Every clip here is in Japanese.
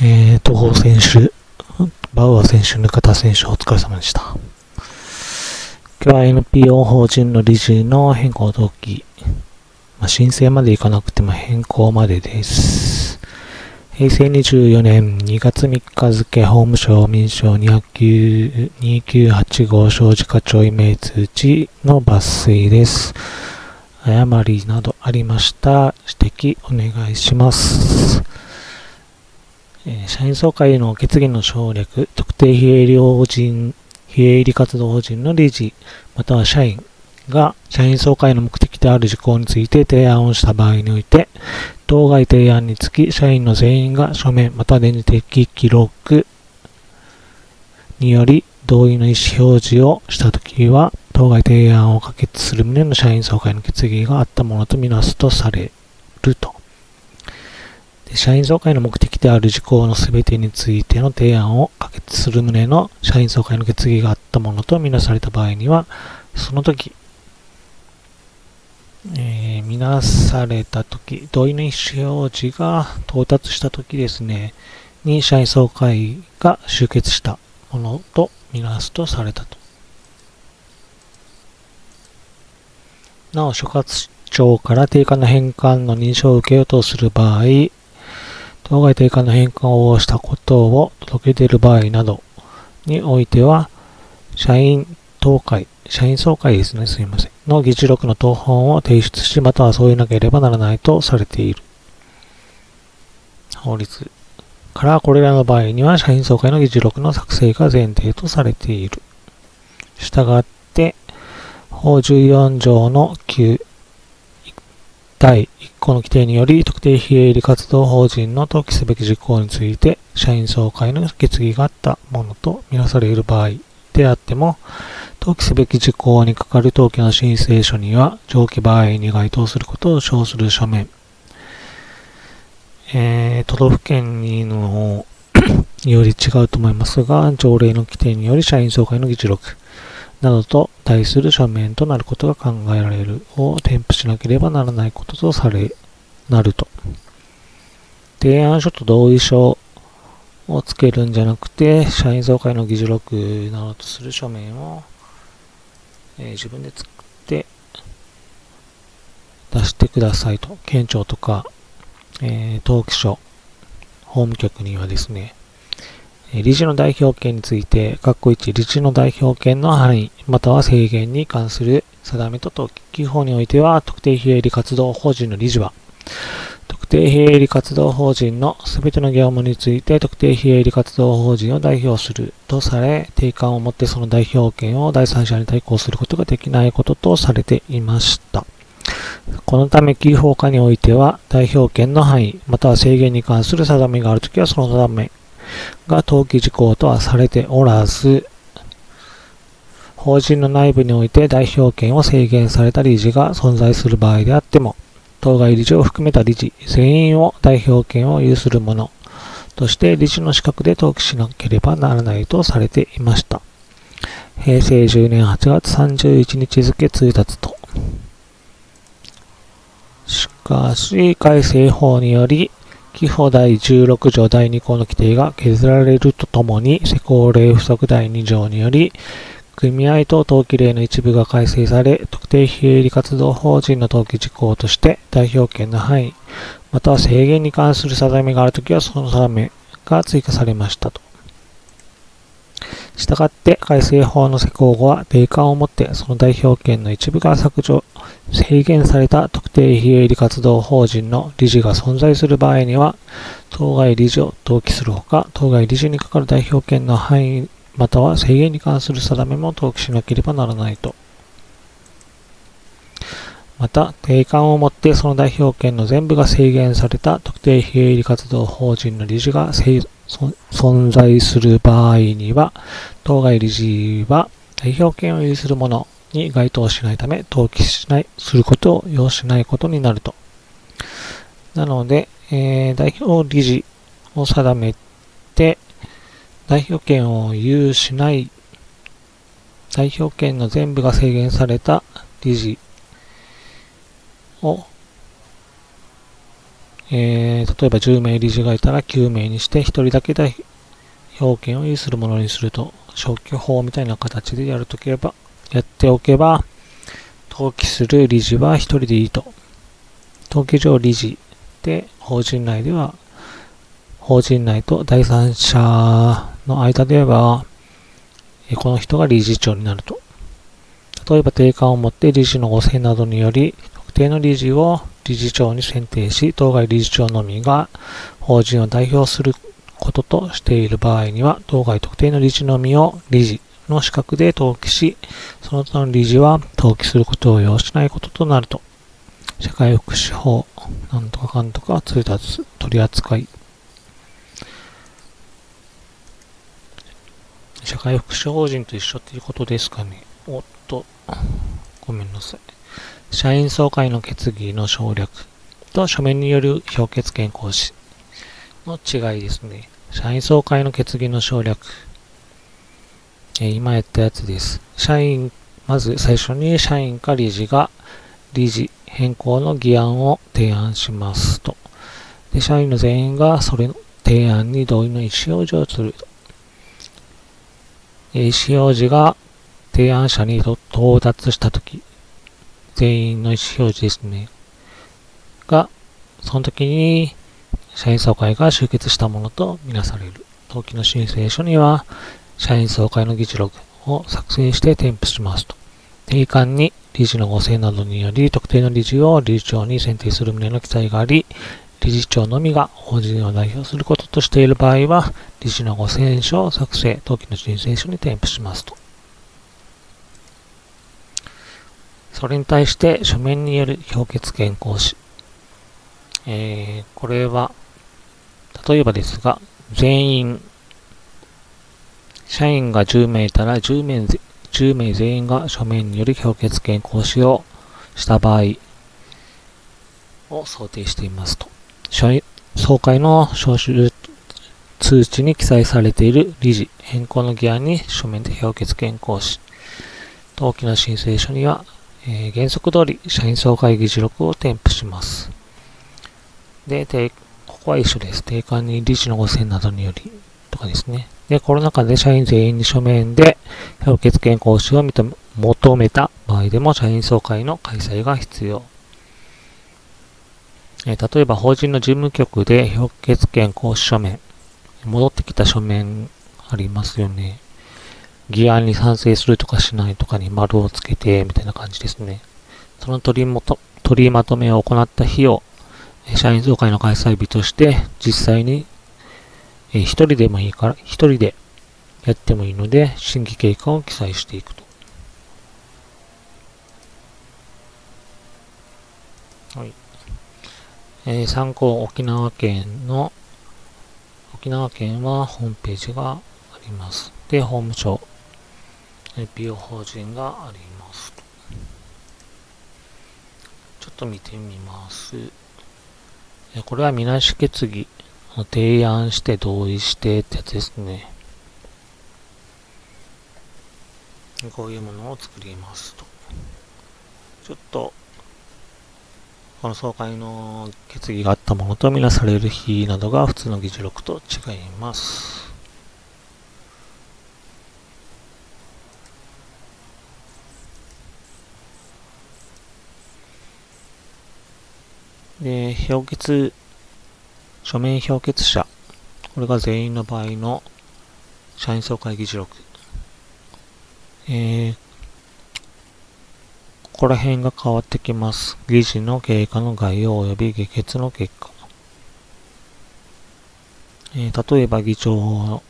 えー、東方選手、バウアー選手、ぬかた選手、お疲れ様でした。今日は NPO 法人の理事の変更動機、まあ、申請までいかなくても変更までです。平成24年2月3日付法務省民省2985小児課長イメ通知の抜粋です。誤りなどありました。指摘お願いします。え社員総会の決議の省略、特定非営利法人、非営利活動法人の理事、または社員が社員総会の目的である事項について提案をした場合において、当該提案につき、社員の全員が書面または電磁的記録により同意の意思表示をしたときは、当該提案を可決する旨の社員総会の決議があったものとみなすとされると。社員総会の目的である事項のすべてについての提案を可決する旨の社員総会の決議があったものとみなされた場合には、その時、えー、みなされた時、同意の意思表示が到達した時ですね、に社員総会が集結したものとみなすとされたと。なお、所轄庁から定価の返還の認証を受けようとする場合、当該定価の返還をしたことを届け出る場合などにおいては、社員当会、社員総会ですね、すみません。の議事録の当本を提出し、または添えなければならないとされている。法律から、これらの場合には、社員総会の議事録の作成が前提とされている。したがって、法14条の9、第1項の規定により、特定非営利活動法人の登記すべき事項について、社員総会の決議があったものとみなされる場合であっても、登記すべき事項にかかる登記の申請書には、上記場合に該当することを称する書面、えー、都道府県のにより違うと思いますが、条例の規定により社員総会の議事録、などと対する書面となることが考えられるを添付しなければならないこととされ、なると。提案書と同意書をつけるんじゃなくて、社員総会の議事録などとする書面を、えー、自分で作って出してくださいと。県庁とか、えー、登記書、法務局にはですね、理事の代表権について、括弧1、理事の代表権の範囲、または制限に関する定めと登記法においては、特定非営利活動法人の理事は、特定非営利活動法人のすべての業務について、特定非営利活動法人を代表するとされ、定款をもってその代表権を第三者に対抗することができないこととされていました。このため、キー法化においては、代表権の範囲、または制限に関する定めがあるときは、その定めが登記事項とはされておらず、法人の内部において代表権を制限された理事が存在する場合であっても、当該理事を含めた理事全員を代表権を有する者として理事の資格で登記しなければならないとされていました。平成10年8月31日付通達と。しかし、改正法により、規法第16条第2項の規定が削られるとともに、施行令不足第2条により、組合等登記令の一部が改正され、特定非営利活動法人の登記事項として代表権の範囲、または制限に関する定めがあるときはその定めが追加されましたと。したがって改正法の施行後は霊感をもってその代表権の一部が削除、制限された特定非営利活動法人の理事が存在する場合には、当該理事を登記するほか、当該理事にかかる代表権の範囲または制限に関する定めも登記しなければならないと。また、定款をもってその代表権の全部が制限された特定非営利活動法人の理事が存在する場合には、当該理事は代表権を有する者に該当しないため、登記しない、することを要しないことになると。なので、えー、代表理事を定めて、代表権を有しない、代表権の全部が制限された理事を、えー、例えば10名理事がいたら9名にして1人だけ代表権を有するものにすると、消去法みたいな形でやるとけば、やっておけば、登記する理事は1人でいいと。登記上理事で法人内では、法人内と第三者の間では、この人が理事長になると。例えば定款を持って理事の汚染などにより、特定の理事を理事長に選定し、当該理事長のみが法人を代表することとしている場合には、当該特定の理事のみを理事の資格で登記し、その他の理事は登記することを要しないこととなると。社会福祉法、なんとかかんとか通達、取り扱い。社会福祉法人と一緒っていうことですかね。おっと、ごめんなさい。社員総会の決議の省略と書面による評決権行使の違いですね。社員総会の決議の省略。え今やったやつです。社員、まず最初に社員か理事が理事変更の議案を提案しますと。で、社員の全員がそれの提案に同意の意思表示をすると。意思表示が提案者に到達したとき、全員の意思表示ですね。が、その時に、社員総会が集結したものとみなされる。登記の申請書には、社員総会の議事録を作成して添付しますと。定款に理事のご請などにより、特定の理事を理事長に選定する旨の記載があり、理事長のみが法人を代表することとしている場合は、理事のご請書を作成、登記の申請書に添付しますと。それに対して書面による評決権行使。えー、これは、例えばですが、全員、社員が10名いたら10名 ,10 名全員が書面による評決権行使をした場合を想定していますと。総会の招集通知に記載されている理事変更の議案に書面で評決権行使。登記の申請書にはえー、原則通り社員総会議事録を添付します。で、でここは一緒です。定款に理事のご選などによりとかですね。で、コロナ禍で社員全員に書面で評決権行使を認め求めた場合でも社員総会の開催が必要。えー、例えば法人の事務局で評決権行使書面、戻ってきた書面ありますよね。議案に賛成するとかしないとかに丸をつけて、みたいな感じですね。その取りもと取りまとめを行った日を、社員総会の開催日として、実際に、え一人でもいいから、一人でやってもいいので、審議経過を記載していくと。はい。えー、参考沖縄県の、沖縄県はホームページがあります。で、法務省 NPO 法人があります。ちょっと見てみます。これはみなし決議提案して同意してってやつですね。こういうものを作りますと。ちょっと、この総会の決議があったものとみなされる日などが普通の議事録と違います。で、評決、書面評決者。これが全員の場合の社員総会議事録。えー、ここら辺が変わってきます。議事の経過の概要及び議決の結果。えー、例えば議長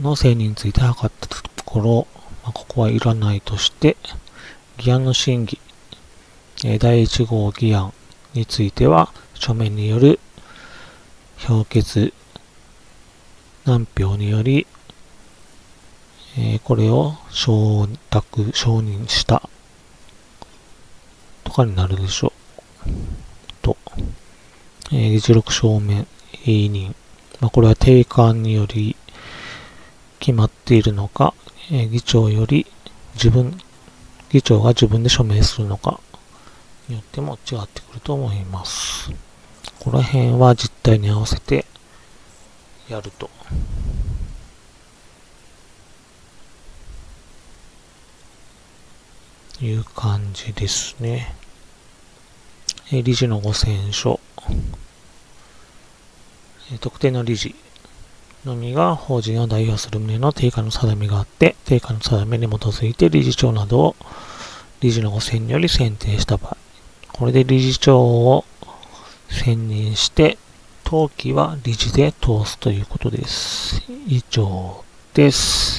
の選任について測ったところ、まあ、ここはいらないとして、議案の審議、えー、第1号議案、については、書面による評決難票により、えー、これを承諾、承認したとかになるでしょう。と、えー、議事録証明委任。まあ、これは定款により決まっているのか、えー、議長より自分、議長が自分で署名するのか、によっても違ってくると思います。この辺は実態に合わせてやると。いう感じですね。え理事の五選書。え特定の理事のみが法人を代表する旨の定価の定めがあって、定価の定めに基づいて理事長などを理事の五選により選定した場合、これで理事長を選任して、登記は理事で通すということです。以上です。